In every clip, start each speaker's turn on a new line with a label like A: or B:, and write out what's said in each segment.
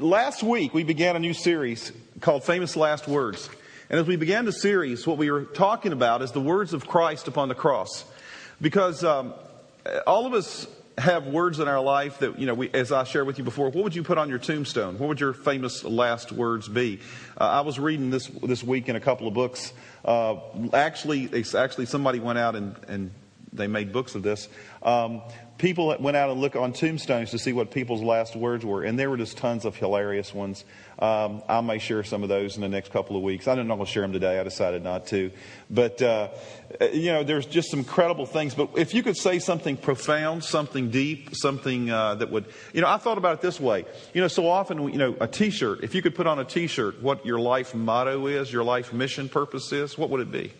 A: last week we began a new series called Famous Last Words. And as we began the series, what we were talking about is the words of Christ upon the cross. Because um, all of us have words in our life that, you know, we, as I shared with you before, what would you put on your tombstone? What would your famous last words be? Uh, I was reading this this week in a couple of books. Uh, actually, actually, somebody went out and, and they made books of this. Um, people went out and looked on tombstones to see what people's last words were, and there were just tons of hilarious ones. Um, I may share some of those in the next couple of weeks. I'm not going to share them today. I decided not to. But, uh, you know, there's just some incredible things. But if you could say something profound, something deep, something uh, that would, you know, I thought about it this way. You know, so often, you know, a t shirt, if you could put on a t shirt what your life motto is, your life mission purpose is, what would it be?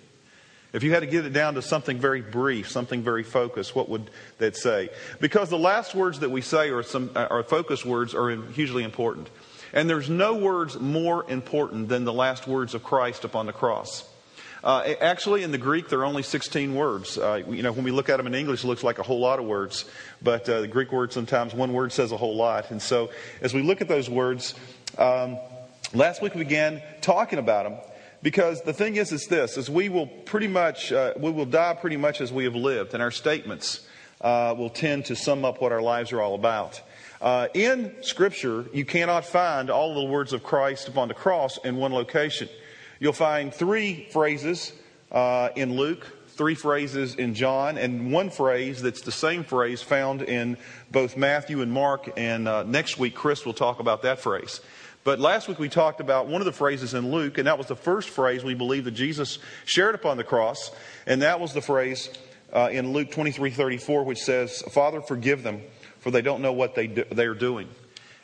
A: If you had to get it down to something very brief, something very focused, what would that say? Because the last words that we say are some are focus words are hugely important. And there's no words more important than the last words of Christ upon the cross. Uh, actually, in the Greek, there are only 16 words. Uh, you know, when we look at them in English, it looks like a whole lot of words. But uh, the Greek word, sometimes one word says a whole lot. And so, as we look at those words, um, last week we began talking about them. Because the thing is, is this: is we will pretty much uh, we will die pretty much as we have lived, and our statements uh, will tend to sum up what our lives are all about. Uh, in Scripture, you cannot find all the words of Christ upon the cross in one location. You'll find three phrases uh, in Luke, three phrases in John, and one phrase that's the same phrase found in both Matthew and Mark. And uh, next week, Chris will talk about that phrase. But last week we talked about one of the phrases in Luke, and that was the first phrase we believe that Jesus shared upon the cross, and that was the phrase uh, in Luke 23 34, which says, Father, forgive them, for they don't know what they, do, they are doing.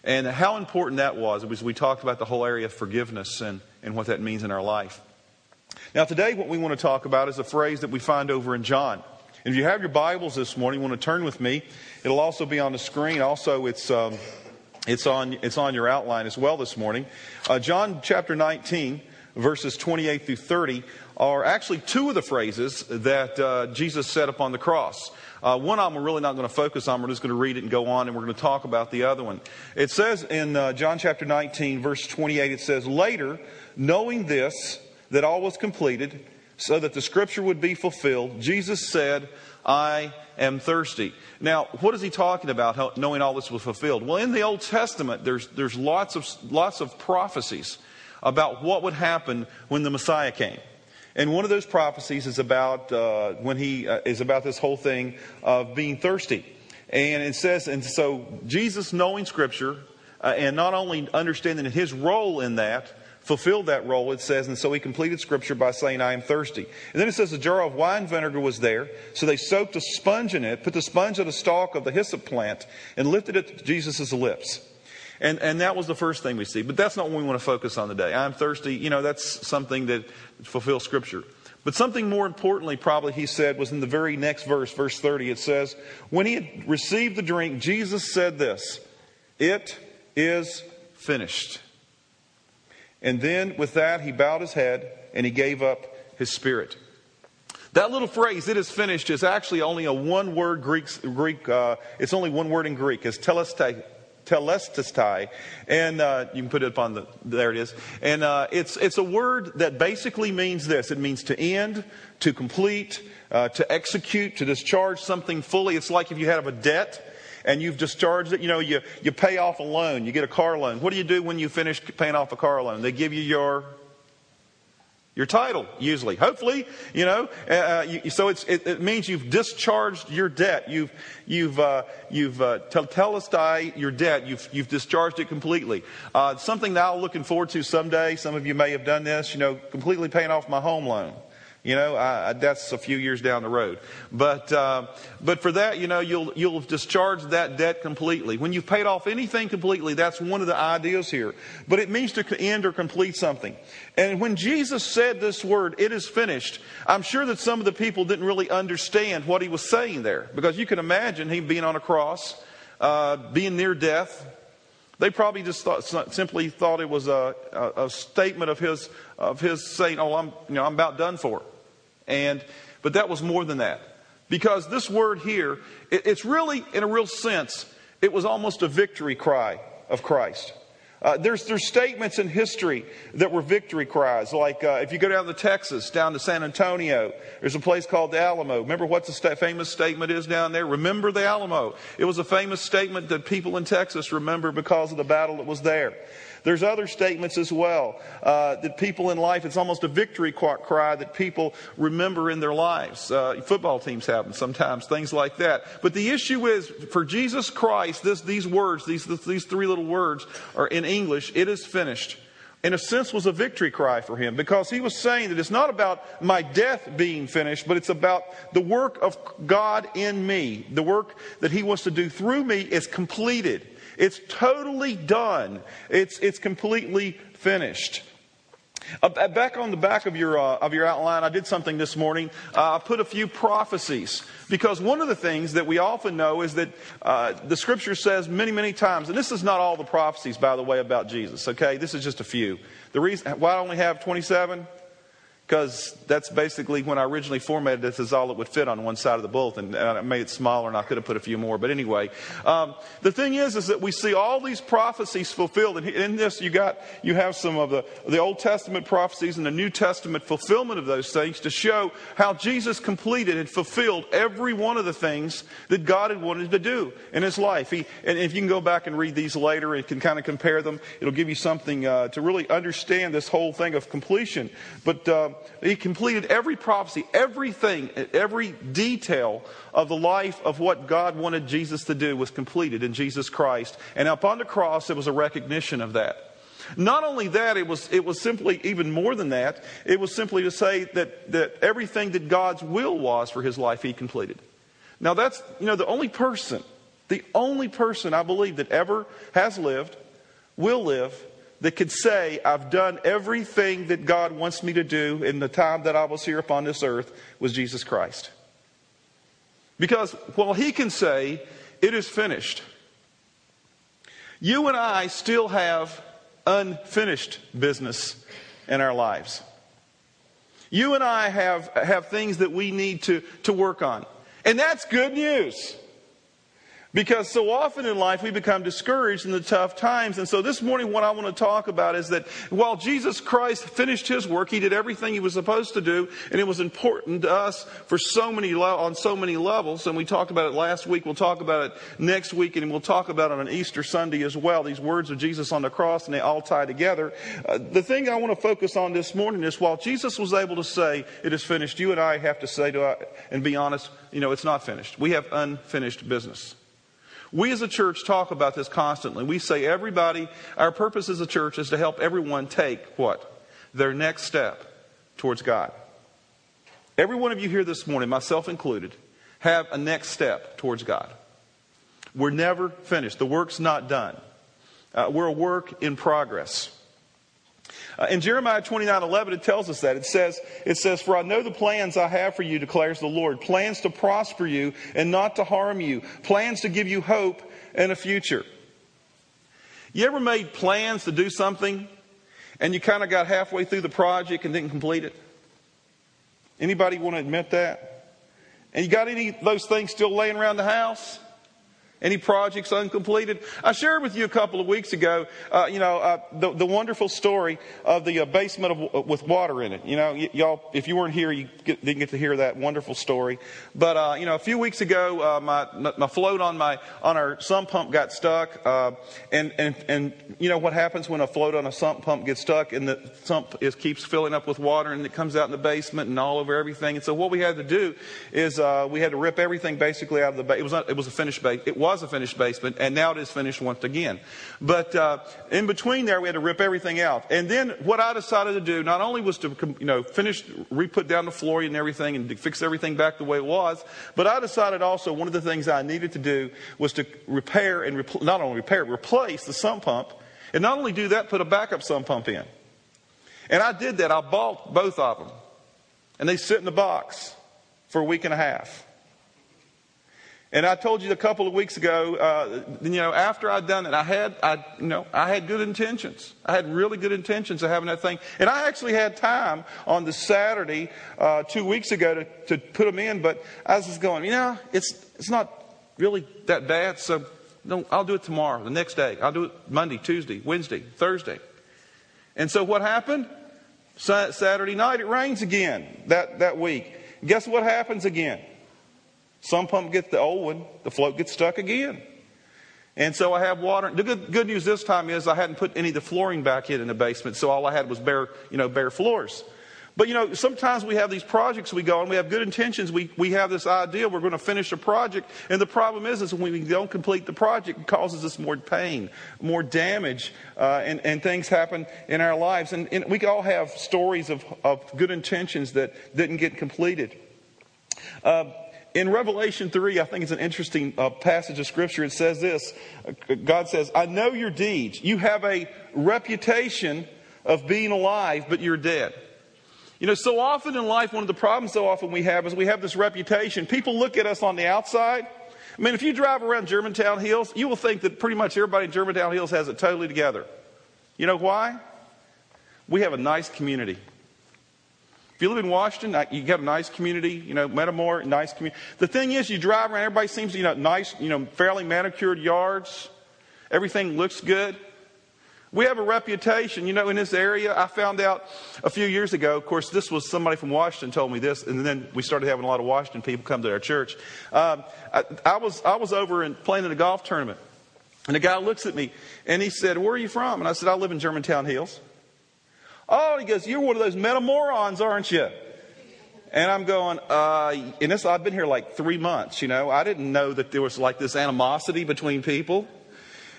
A: And how important that was, was we talked about the whole area of forgiveness and, and what that means in our life. Now, today, what we want to talk about is a phrase that we find over in John. And if you have your Bibles this morning, you want to turn with me. It'll also be on the screen. Also, it's. Um, it's on, it's on your outline as well this morning. Uh, John chapter 19, verses 28 through 30, are actually two of the phrases that uh, Jesus said upon the cross. Uh, one of them we're really not going to focus on. We're just going to read it and go on, and we're going to talk about the other one. It says in uh, John chapter 19, verse 28, it says, Later, knowing this, that all was completed, so that the scripture would be fulfilled, Jesus said, I am thirsty. Now, what is he talking about, knowing all this was fulfilled? Well, in the Old Testament, there's, there's lots, of, lots of prophecies about what would happen when the Messiah came. And one of those prophecies is about uh, when he uh, is about this whole thing of being thirsty. And it says, and so Jesus knowing Scripture uh, and not only understanding his role in that, fulfilled that role, it says, and so he completed scripture by saying, I am thirsty. And then it says a jar of wine vinegar was there, so they soaked a sponge in it, put the sponge on the stalk of the hyssop plant, and lifted it to Jesus' lips. And, and that was the first thing we see. But that's not what we want to focus on today. I'm thirsty, you know, that's something that fulfills scripture. But something more importantly, probably he said, was in the very next verse, verse 30. It says, When he had received the drink, Jesus said this, It is finished. And then with that, he bowed his head and he gave up his spirit. That little phrase, it is finished, is actually only a one word Greek, Greek uh, it's only one word in Greek. It's telestai, telestai. And uh, you can put it up on the, there it is. And uh, it's, it's a word that basically means this it means to end, to complete, uh, to execute, to discharge something fully. It's like if you have a debt and you've discharged it. You know, you, you pay off a loan, you get a car loan. What do you do when you finish paying off a car loan? They give you your your title usually hopefully you know uh, uh you, so it, it, means you've discharged your debt you've you've uh, you've uh, your debt you've you've discharged it completely uh, something now looking forward to someday some of you may have done this you know completely paying off my home loan you know, I, that's a few years down the road. But, uh, but for that, you know, you'll, you'll discharge that debt completely. When you've paid off anything completely, that's one of the ideas here. But it means to end or complete something. And when Jesus said this word, it is finished, I'm sure that some of the people didn't really understand what he was saying there. Because you can imagine him being on a cross, uh, being near death, they probably just thought, simply thought it was a, a, a, statement of his, of his saying, "Oh, I'm, you know, I'm about done for." And, but that was more than that. Because this word here, it, it's really, in a real sense, it was almost a victory cry of Christ. Uh, there's, there's statements in history that were victory cries. Like uh, if you go down to Texas, down to San Antonio, there's a place called the Alamo. Remember what the sta- famous statement is down there? Remember the Alamo. It was a famous statement that people in Texas remember because of the battle that was there. There's other statements as well uh, that people in life, it's almost a victory cry that people remember in their lives. Uh, football teams have them sometimes, things like that. But the issue is, for Jesus Christ, this, these words, these, these three little words are in English, it is finished in a sense, was a victory cry for him because he was saying that it's not about my death being finished, but it's about the work of God in me. The work that he wants to do through me is completed. It's totally done. It's, it's completely finished. Uh, back on the back of your, uh, of your outline, I did something this morning. Uh, I put a few prophecies because one of the things that we often know is that uh, the scripture says many, many times, and this is not all the prophecies, by the way, about Jesus, okay? This is just a few. The reason why I only have 27? Because that's basically when I originally formatted this as all it would fit on one side of the bulletin. And I made it smaller, and I could have put a few more. But anyway, um, the thing is, is that we see all these prophecies fulfilled. And in this, you got you have some of the the Old Testament prophecies and the New Testament fulfillment of those things to show how Jesus completed and fulfilled every one of the things that God had wanted to do in His life. He, and if you can go back and read these later, and can kind of compare them. It'll give you something uh, to really understand this whole thing of completion. But he completed every prophecy, everything, every detail of the life of what God wanted Jesus to do was completed in Jesus Christ. And upon the cross, it was a recognition of that. Not only that, it was, it was simply even more than that. It was simply to say that, that everything that God's will was for his life, he completed. Now, that's, you know, the only person, the only person I believe that ever has lived, will live, that could say, I've done everything that God wants me to do in the time that I was here upon this earth was Jesus Christ. Because while he can say, it is finished, you and I still have unfinished business in our lives. You and I have, have things that we need to, to work on. And that's good news. Because so often in life we become discouraged in the tough times. And so this morning, what I want to talk about is that while Jesus Christ finished his work, he did everything he was supposed to do, and it was important to us for so many on so many levels. And we talked about it last week. We'll talk about it next week, and we'll talk about it on Easter Sunday as well. These words of Jesus on the cross, and they all tie together. Uh, the thing I want to focus on this morning is while Jesus was able to say, "It is finished," you and I have to say to uh, and be honest. You know, it's not finished. We have unfinished business. We as a church talk about this constantly. We say everybody, our purpose as a church is to help everyone take what? Their next step towards God. Every one of you here this morning, myself included, have a next step towards God. We're never finished. The work's not done. Uh, we're a work in progress. Uh, in Jeremiah 29 11, it tells us that. It says, it says, For I know the plans I have for you, declares the Lord. Plans to prosper you and not to harm you. Plans to give you hope and a future. You ever made plans to do something and you kind of got halfway through the project and didn't complete it? Anybody want to admit that? And you got any of those things still laying around the house? Any projects uncompleted? I shared with you a couple of weeks ago, uh, you know, uh, the, the, wonderful story of the uh, basement of, uh, with water in it. You know, y- y'all, if you weren't here, you get, didn't get to hear that wonderful story. But uh, you know, a few weeks ago, uh, my my float on my on our sump pump got stuck, and and and you know what happens when a float on a sump pump gets stuck and the sump is keeps filling up with water and it comes out in the basement and all over everything. And so what we had to do is we had to rip everything basically out of the. Ba- it was it was a finished base. Was a finished basement, and now it is finished once again. But uh, in between there, we had to rip everything out. And then what I decided to do not only was to you know finish, re-put down the flooring and everything, and fix everything back the way it was, but I decided also one of the things I needed to do was to repair and repl- not only repair, replace the sump pump, and not only do that, put a backup sump pump in. And I did that. I bought both of them, and they sit in the box for a week and a half. And I told you a couple of weeks ago, uh, you know, after I'd done it, I had, I, you know, I had good intentions. I had really good intentions of having that thing. And I actually had time on the Saturday, uh, two weeks ago to, to put them in, but I was just going, you know, it's, it's not really that bad. So No, I'll do it tomorrow, the next day. I'll do it Monday, Tuesday, Wednesday, Thursday. And so what happened? Saturday night, it rains again that, that week. Guess what happens again? Sump pump gets the old one, the float gets stuck again. And so I have water. The good, good news this time is I hadn't put any of the flooring back in in the basement, so all I had was bare, you know, bare floors. But you know, sometimes we have these projects we go and we have good intentions. We, we have this idea we're going to finish a project. And the problem is, is when we don't complete the project, it causes us more pain, more damage, uh, and, and things happen in our lives. And, and we all have stories of, of good intentions that didn't get completed. Uh, in Revelation 3, I think it's an interesting uh, passage of scripture. It says this God says, I know your deeds. You have a reputation of being alive, but you're dead. You know, so often in life, one of the problems so often we have is we have this reputation. People look at us on the outside. I mean, if you drive around Germantown Hills, you will think that pretty much everybody in Germantown Hills has it totally together. You know why? We have a nice community. If you live in Washington, you got a nice community, you know, Metamora, nice community. The thing is, you drive around, everybody seems, you know, nice, you know, fairly manicured yards. Everything looks good. We have a reputation, you know, in this area. I found out a few years ago, of course, this was somebody from Washington told me this, and then we started having a lot of Washington people come to our church. Um, I, I, was, I was over and playing in a golf tournament, and a guy looks at me, and he said, Where are you from? And I said, I live in Germantown Hills. Oh, he goes, You're one of those metamorons, aren't you? And I'm going, uh, and this, I've been here like three months, you know. I didn't know that there was like this animosity between people.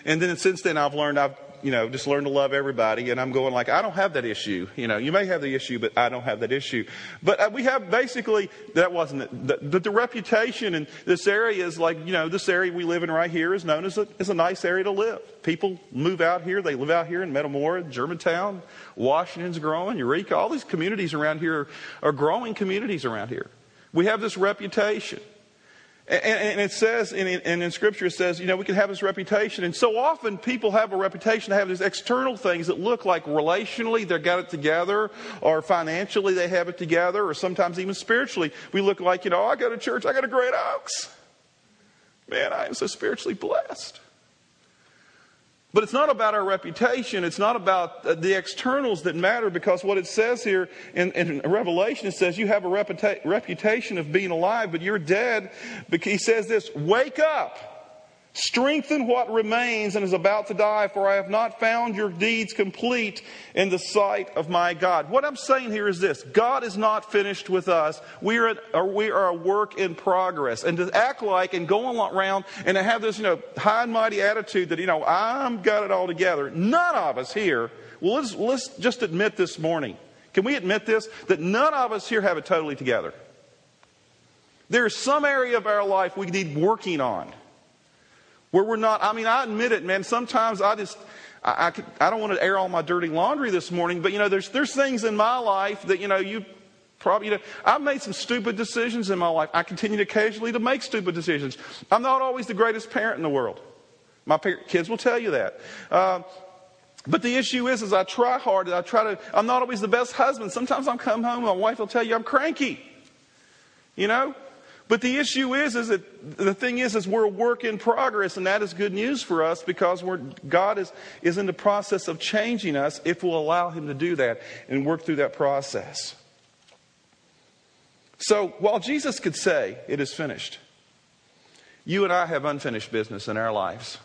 A: And then since then, I've learned I've you know, just learn to love everybody. And I'm going like, I don't have that issue. You know, you may have the issue, but I don't have that issue. But uh, we have basically, that wasn't it. The, the, the, reputation in this area is like, you know, this area we live in right here is known as a, as a nice area to live. People move out here. They live out here in Metamora, Germantown, Washington's growing, Eureka. All these communities around here are growing communities around here. We have this reputation. And, it says, and in, Scripture, it says, you know, we can have this reputation. And so often people have a reputation to have these external things that look like relationally they've got it together, or financially they have it together, or sometimes even spiritually. We look like, you know, oh, I go to church, I got a great oaks. Man, I am so spiritually blessed. But it's not about our reputation. It's not about uh, the externals that matter because what it says here in, in Revelation, it says you have a reputa- reputation of being alive, but you're dead. He says this, wake up. Strengthen what remains and is about to die, for I have not found your deeds complete in the sight of my God. What I'm saying here is this God is not finished with us. We are, we are a work in progress. And to act like and go around and to have this, you know, high and mighty attitude that, you know, I'm got it all together. None of us here, well, let's, let's just admit this morning. Can we admit this? That none of us here have it totally together. There's some area of our life we need working on where we're not, I mean, I admit it, man. Sometimes I just, I, I, I don't want to air all my dirty laundry this morning, but you know, there's, there's things in my life that, you know, you probably, you know, I've made some stupid decisions in my life. I continue to occasionally to make stupid decisions. I'm not always the greatest parent in the world. My kids will tell you that. Uh, but the issue is, is I try hard. I try to. I'm not always the best husband. Sometimes I'll come home, my wife will tell you I'm cranky. You know, but the issue is, is that the thing is, is we're a work in progress, and that is good news for us because God is, is in the process of changing us if we'll allow Him to do that and work through that process. So while Jesus could say, it is finished, you and I have unfinished business in our lives.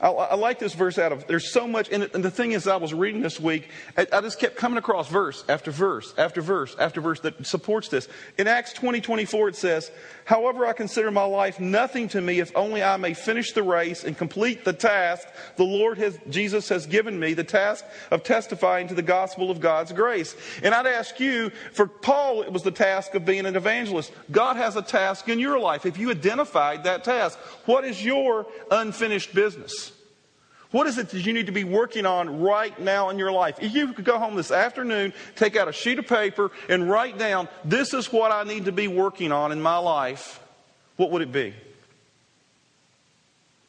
A: I, I, like this verse out of, there's so much, and, the thing is, I was reading this week, I, I, just kept coming across verse after verse after verse after verse that supports this. In Acts 20, 24, it says, However, I consider my life nothing to me if only I may finish the race and complete the task the Lord has, Jesus has given me, the task of testifying to the gospel of God's grace. And I'd ask you, for Paul, it was the task of being an evangelist. God has a task in your life. If you identified that task, what is your unfinished business? What is it that you need to be working on right now in your life? If you could go home this afternoon, take out a sheet of paper, and write down, this is what I need to be working on in my life, what would it be?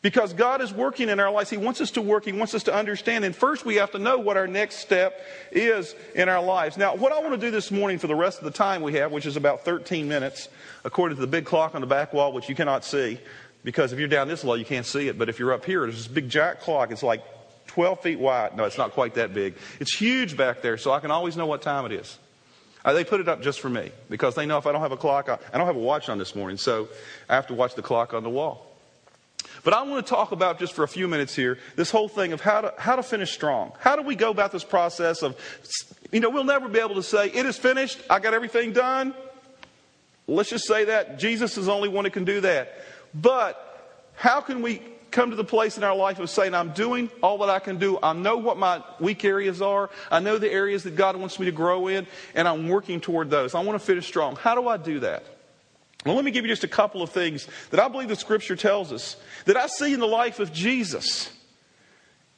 A: Because God is working in our lives. He wants us to work. He wants us to understand. And first, we have to know what our next step is in our lives. Now, what I want to do this morning for the rest of the time we have, which is about 13 minutes, according to the big clock on the back wall, which you cannot see, Because if you're down this low, you can't see it. But if you're up here, there's this big giant clock. It's like 12 feet wide. No, it's not quite that big. It's huge back there, so I can always know what time it is. Uh, they put it up just for me because they know if I don't have a clock, I, I don't have a watch on this morning, so I have to watch the clock on the wall. But I want to talk about just for a few minutes here this whole thing of how to, how to finish strong. How do we go about this process of, you know, we'll never be able to say, it is finished, I got everything done. Let's just say that. Jesus is the only one who can do that. But how can we come to the place in our life of saying, I'm doing all that I can do. I know what my weak areas are. I know the areas that God wants me to grow in, and I'm working toward those. I want to finish strong. How do I do that? Well, let me give you just a couple of things that I believe the Scripture tells us that I see in the life of Jesus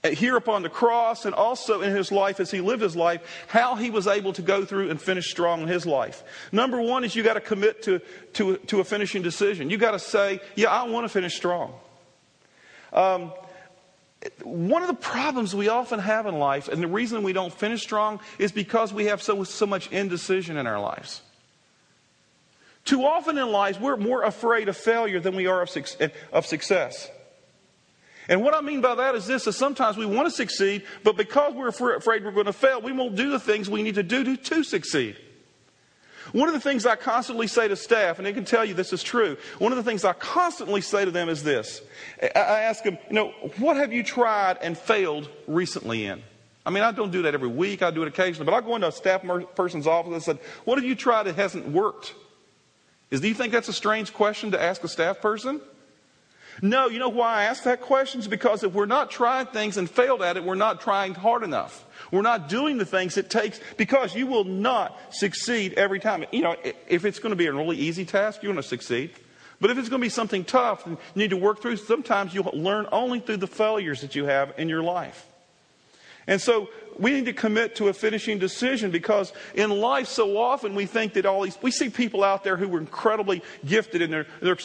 A: here upon the cross and also in his life as he lived his life, how he was able to go through and finish strong in his life. Number one is you got to commit to, to, to a finishing decision. You got to say, yeah, I want to finish strong. Um, one of the problems we often have in life, and the reason we don't finish strong, is because we have so, so much indecision in our lives. Too often in life, we're more afraid of failure than we are of, of success. And what I mean by that is this, is sometimes we want to succeed, but because we're afraid we're going to fail, we won't do the things we need to do to, to succeed. One of the things I constantly say to staff, and they can tell you this is true, one of the things I constantly say to them is this. I ask them, you know, what have you tried and failed recently in? I mean, I don't do that every week, I do it occasionally, but I go into a staff person's office and said, what have you tried that hasn't worked? Is, do you think that's a strange question to ask a staff person? No, you know why I ask that question? Is because if we're not trying things and failed at it, we're not trying hard enough. We're not doing the things it takes because you will not succeed every time. You know, if it's going to be a really easy task, you're going to succeed. But if it's going to be something tough and you need to work through, sometimes you'll learn only through the failures that you have in your life. And so we need to commit to a finishing decision because in life so often we think that all these, we see people out there who were incredibly gifted in their, their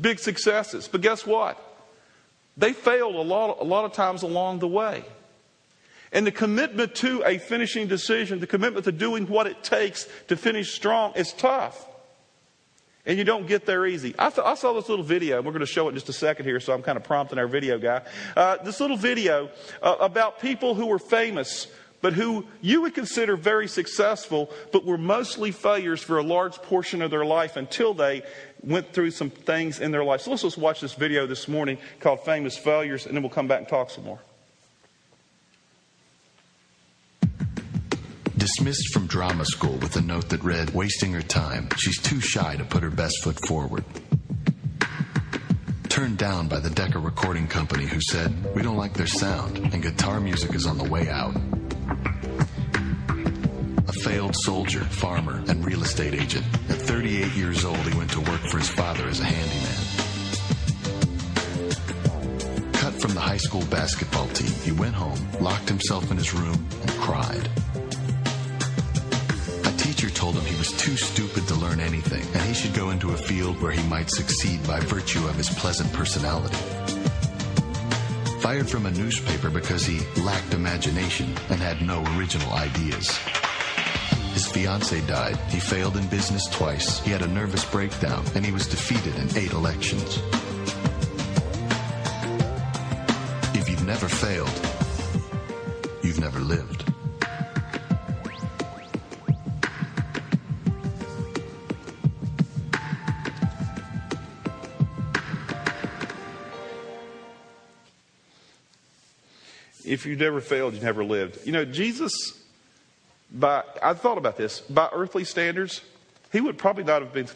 A: big successes. But guess what? They failed a lot, a lot of times along the way. And the commitment to a finishing decision, the commitment to doing what it takes to finish strong is tough. And you don't get there easy. I, th- I saw this little video, and we're going to show it in just a second here, so I'm kind of prompting our video guy. Uh, this little video uh, about people who were famous, but who you would consider very successful, but were mostly failures for a large portion of their life until they went through some things in their life. So let's just watch this video this morning called Famous Failures, and then we'll come back and talk some more.
B: Dismissed from drama school with a note that read, wasting her time. She's too shy to put her best foot forward. Turned down by the Decca Recording Company, who said, We don't like their sound, and guitar music is on the way out. A failed soldier, farmer, and real estate agent. At 38 years old, he went to work for his father as a handyman. Cut from the high school basketball team, he went home, locked himself in his room, and cried told him he was too stupid to learn anything, and he should go into a field where he might succeed by virtue of his pleasant personality. Fired from a newspaper because he lacked imagination and had no original ideas. His fiance died. He failed in business twice. He had a nervous breakdown, and he was defeated in eight elections. If you've never failed, you've never lived.
A: If you never failed, you never lived. You know, Jesus, by, I thought about this, by earthly standards, he would probably not have been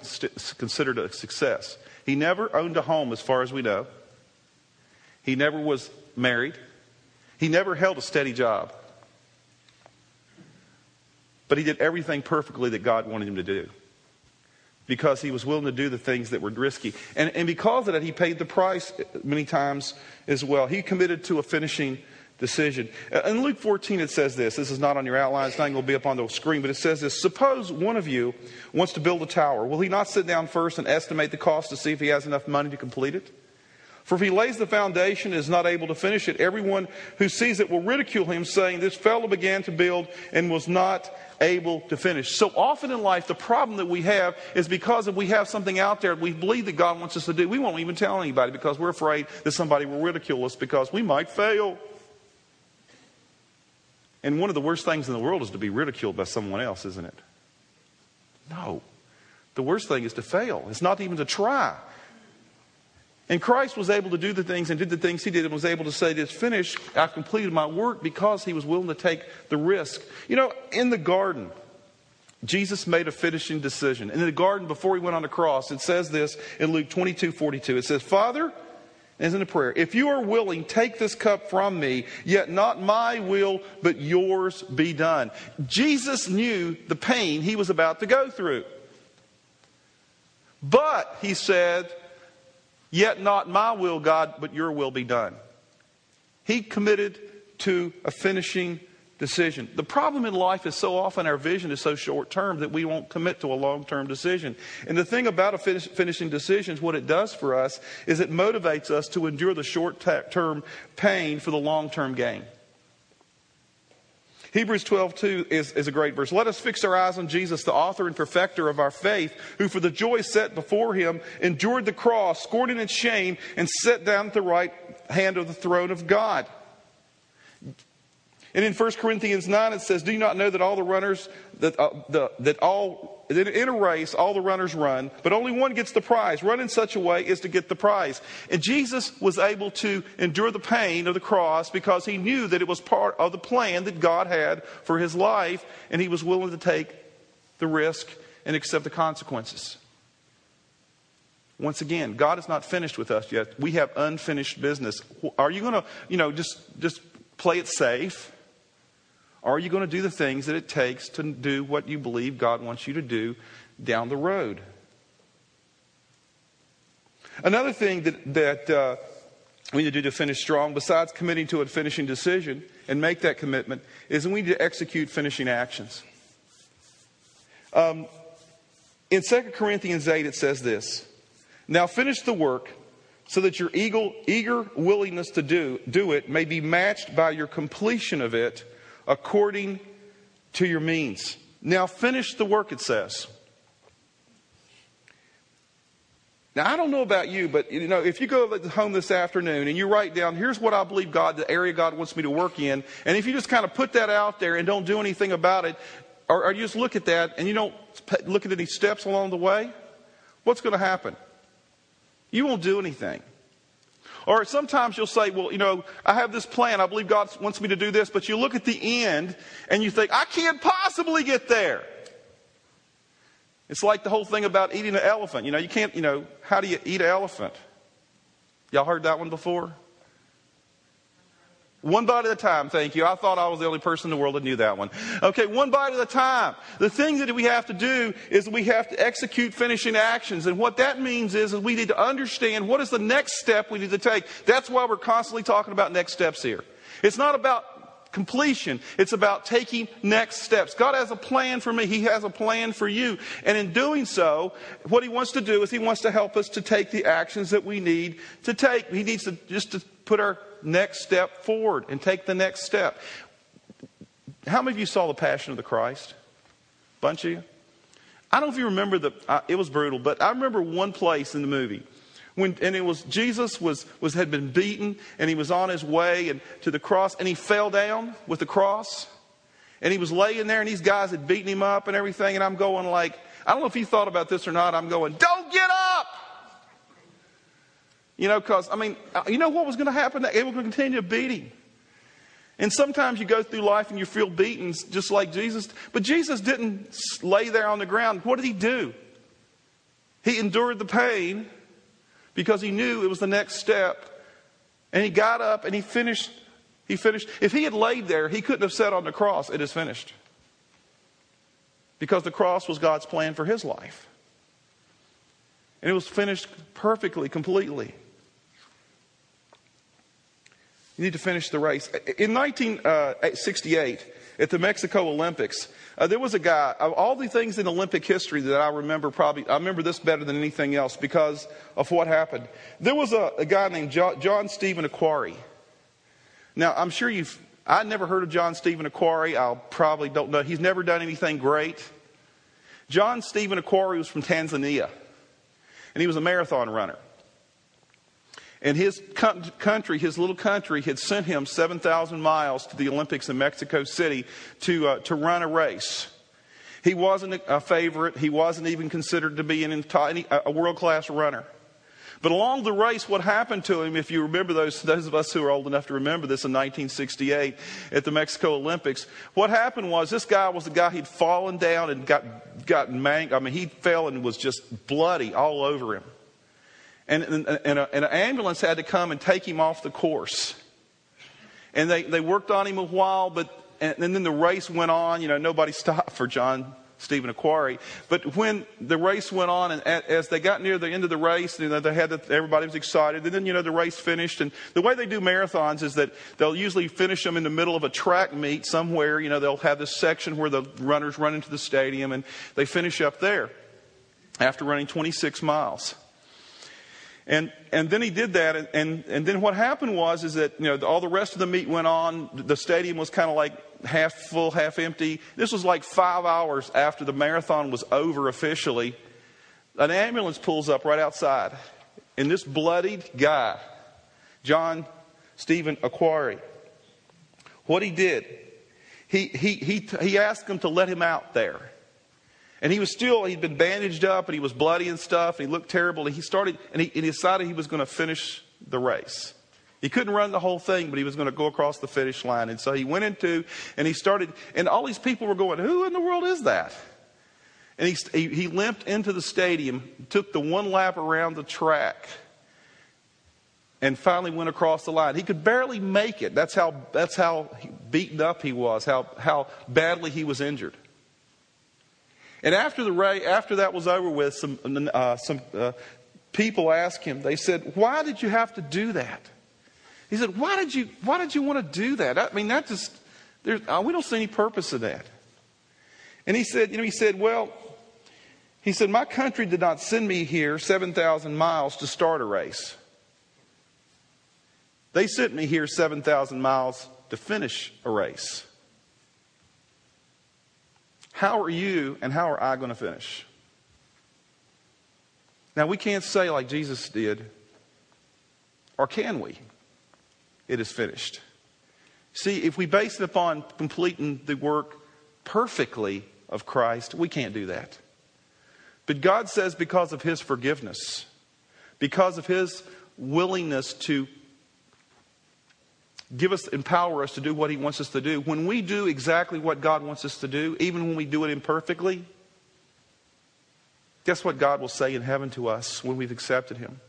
A: considered a success. He never owned a home, as far as we know. He never was married. He never held a steady job. But he did everything perfectly that God wanted him to do because he was willing to do the things that were risky. And, and because of that, he paid the price many times as well. He committed to a finishing decision. In Luke 14, it says this. This is not on your outline. It's not going to be up on the screen, but it says this. Suppose one of you wants to build a tower. Will he not sit down first and estimate the cost to see if he has enough money to complete it? For if he lays the foundation and is not able to finish it, everyone who sees it will ridicule him, saying, This fellow began to build and was not able to finish. So often in life, the problem that we have is because if we have something out there we believe that God wants us to do, we won't even tell anybody because we're afraid that somebody will ridicule us because we might fail. And one of the worst things in the world is to be ridiculed by someone else, isn't it? No. The worst thing is to fail. It's not even to try. And Christ was able to do the things and did the things he did and was able to say, It's finished. I've completed my work because he was willing to take the risk. You know, in the garden, Jesus made a finishing decision. In the garden before he went on the cross, it says this in Luke 22 42. It says, Father, in a prayer, if you are willing, take this cup from me, yet not my will, but yours be done. Jesus knew the pain he was about to go through. But, he said, Yet not my will, God, but your will be done. He committed to a finishing decision. The problem in life is so often our vision is so short term that we won't commit to a long term decision. And the thing about a finish, finishing decision is what it does for us is it motivates us to endure the short term pain for the long term gain. Hebrews 12, 2 is, is a great verse. Let us fix our eyes on Jesus, the author and perfecter of our faith, who for the joy set before him endured the cross, scorning its shame, and sat down at the right hand of the throne of God. And in 1 Corinthians 9, it says, Do you not know that all the runners, that, uh, the, that all, that in a race, all the runners run, but only one gets the prize. Run in such a way is to get the prize. And Jesus was able to endure the pain of the cross because he knew that it was part of the plan that God had for his life, and he was willing to take the risk and accept the consequences. Once again, God is not finished with us yet. We have unfinished business. Are you going to, you know, just, just play it safe? Are you going to do the things that it takes to do what you believe God wants you to do down the road? Another thing that, that uh, we need to do to finish strong, besides committing to a finishing decision and make that commitment, is we need to execute finishing actions. Um, in 2 Corinthians 8, it says this Now finish the work so that your eager, eager willingness to do, do it may be matched by your completion of it according to your means. Now finish the work, it says. Now, I don't know about you, but you know, if you go home this afternoon and you write down, here's what I believe God, the area God wants me to work in, and if you just kind of put that out there and don't do anything about it, or, or you just look at that and you don't look at any steps along the way, what's going to happen? You won't do anything. Or sometimes you'll say, well, you know, I have this plan. I believe God wants me to do this. But you look at the end and you think, I can't possibly get there. It's like the whole thing about eating an elephant. You know, you can't, you know, how do you eat an elephant? Y'all heard that one before? One bite at a time, thank you. I thought I was the only person in the world that knew that one. Okay, one bite at a time. The thing that we have to do is we have to execute finishing actions. And what that means is, is we need to understand what is the next step we need to take. That's why we're constantly talking about next steps here. It's not about completion. It's about taking next steps. God has a plan for me. He has a plan for you. And in doing so, what He wants to do is He wants to help us to take the actions that we need to take. He needs to just to put our next step forward and take the next step. How many of you saw The Passion of the Christ? Bunch of you? I don't know if you remember the, uh, it was brutal, but I remember one place in the movie. When, and it was Jesus was, was had been beaten and he was on his way and to the cross and he fell down with the cross and he was laying there and these guys had beaten him up and everything and I'm going like I don't know if he thought about this or not I'm going don't get up you know, because, I mean, uh, you know what was going to happen? They were going to continue beating. And sometimes you go through life and you feel beaten just like Jesus. But Jesus didn't lay there on the ground. What did he do? He endured the pain because he knew it was the next step. And he got up and he finished. He finished. If he had laid there, he couldn't have said on the cross, It is finished. Because the cross was God's plan for his life. And it was finished perfectly, completely. You need to finish the race. In 1968, at the Mexico Olympics. Uh, there was a guy, of all the things in Olympic history that I remember probably, I remember this better than anything else because of what happened. There was a, a guy named John, John Stephen Akhwari. Now, I'm sure you've, I never heard of John Stephen Akhwari. I probably don't know. He's never done anything great. John Stephen Akhwari was from Tanzania, and he was a marathon runner. And his country, his little country, had sent him 7,000 miles to the Olympics in Mexico City to, uh, to run a race. He wasn't a favorite. He wasn't even considered to be an, a world class runner. But along the race, what happened to him, if you remember those, those of us who are old enough to remember this in 1968 at the Mexico Olympics, what happened was this guy was the guy he'd fallen down and got, got mangled. I mean, he fell and was just bloody all over him. And, and, and, a, and, an ambulance had to come and take him off the course. And they, they worked on him a while, but and, and then the race went on. You know, nobody stopped for John Stephen Akhwari. But when the race went on, and as they got near the end of the race, you know, they had the, everybody was excited. And then, you know, the race finished. And the way they do marathons is that they'll usually finish them in the middle of a track meet somewhere. You know, they'll have this section where the runners run into the stadium, and they finish up there after running 26 miles. And, and then he did that, and, and, and then what happened was is that you know all the rest of the meet went on. The stadium was kind of like half full, half empty. This was like five hours after the marathon was over officially. An ambulance pulls up right outside, and this bloodied guy, John Stephen Akhwari, what he did, he, he, he, he asked them to let him out there. And he was still, he'd been bandaged up and he was bloody and stuff. And he looked terrible. And he started, and he, and he decided he was going to finish the race. He couldn't run the whole thing, but he was going to go across the finish line. And so he went into, and he started, and all these people were going, Who in the world is that? And he, he, he limped into the stadium, took the one lap around the track, and finally went across the line. He could barely make it. That's how, that's how beaten up he was, how, how badly he was injured. And after, the after that was over with, some, uh, some uh, people asked him, they said, Why did you have to do that? He said, Why did you, why did you want to do that? I mean, that just, uh, we don't see any purpose in that. And he said, You know, he said, Well, he said, My country did not send me here 7,000 miles to start a race. They sent me here 7,000 miles to finish a race. How are you and how are I going to finish? Now, we can't say like Jesus did, or can we? It is finished. See, if we base it upon completing the work perfectly of Christ, we can't do that. But God says because of His forgiveness, because of His willingness to give us, empower us to do what He wants us to do. When we do exactly what God wants us to do, even when we do it imperfectly, guess what God will say in heaven to us when we've accepted Him?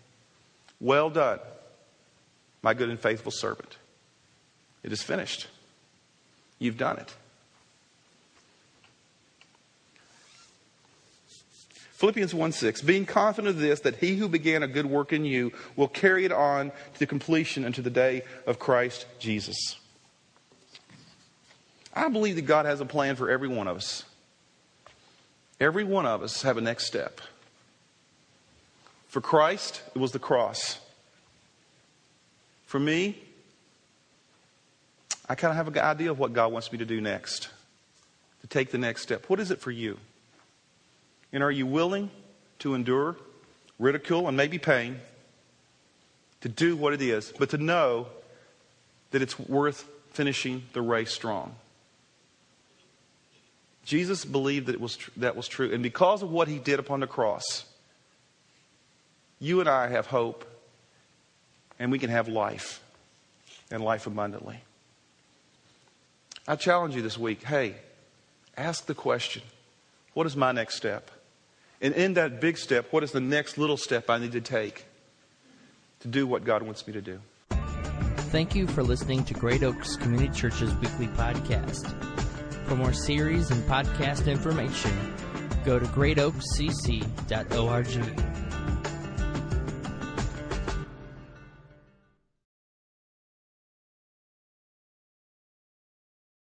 A: Well done, my good and faithful servant. It is finished. You've done it. Philippians 1 6, being confident of this, that he who began a good work in you will carry it on to the completion unto the day of Christ Jesus. I believe that God has a plan for every one of us. Every one of us have a next step. For Christ, it was the cross. For me, I kind of have an idea of what God wants me to do next, to take the next step. What is it for you? And are you willing to endure ridicule and maybe pain to do what it is, but to know that it's worth finishing the race strong? Jesus believed that it was tr- that was true, and because of what he did upon the cross, you and I have hope, and we can have life, and life abundantly. I challenge you this week. Hey, ask the question: What is my next step? And in that big step, what is the next little step I need to take to do what God wants me to do?
C: Thank you for listening to Great Oaks Community Church's weekly podcast. For more series and podcast information, go to greatoakscc.org.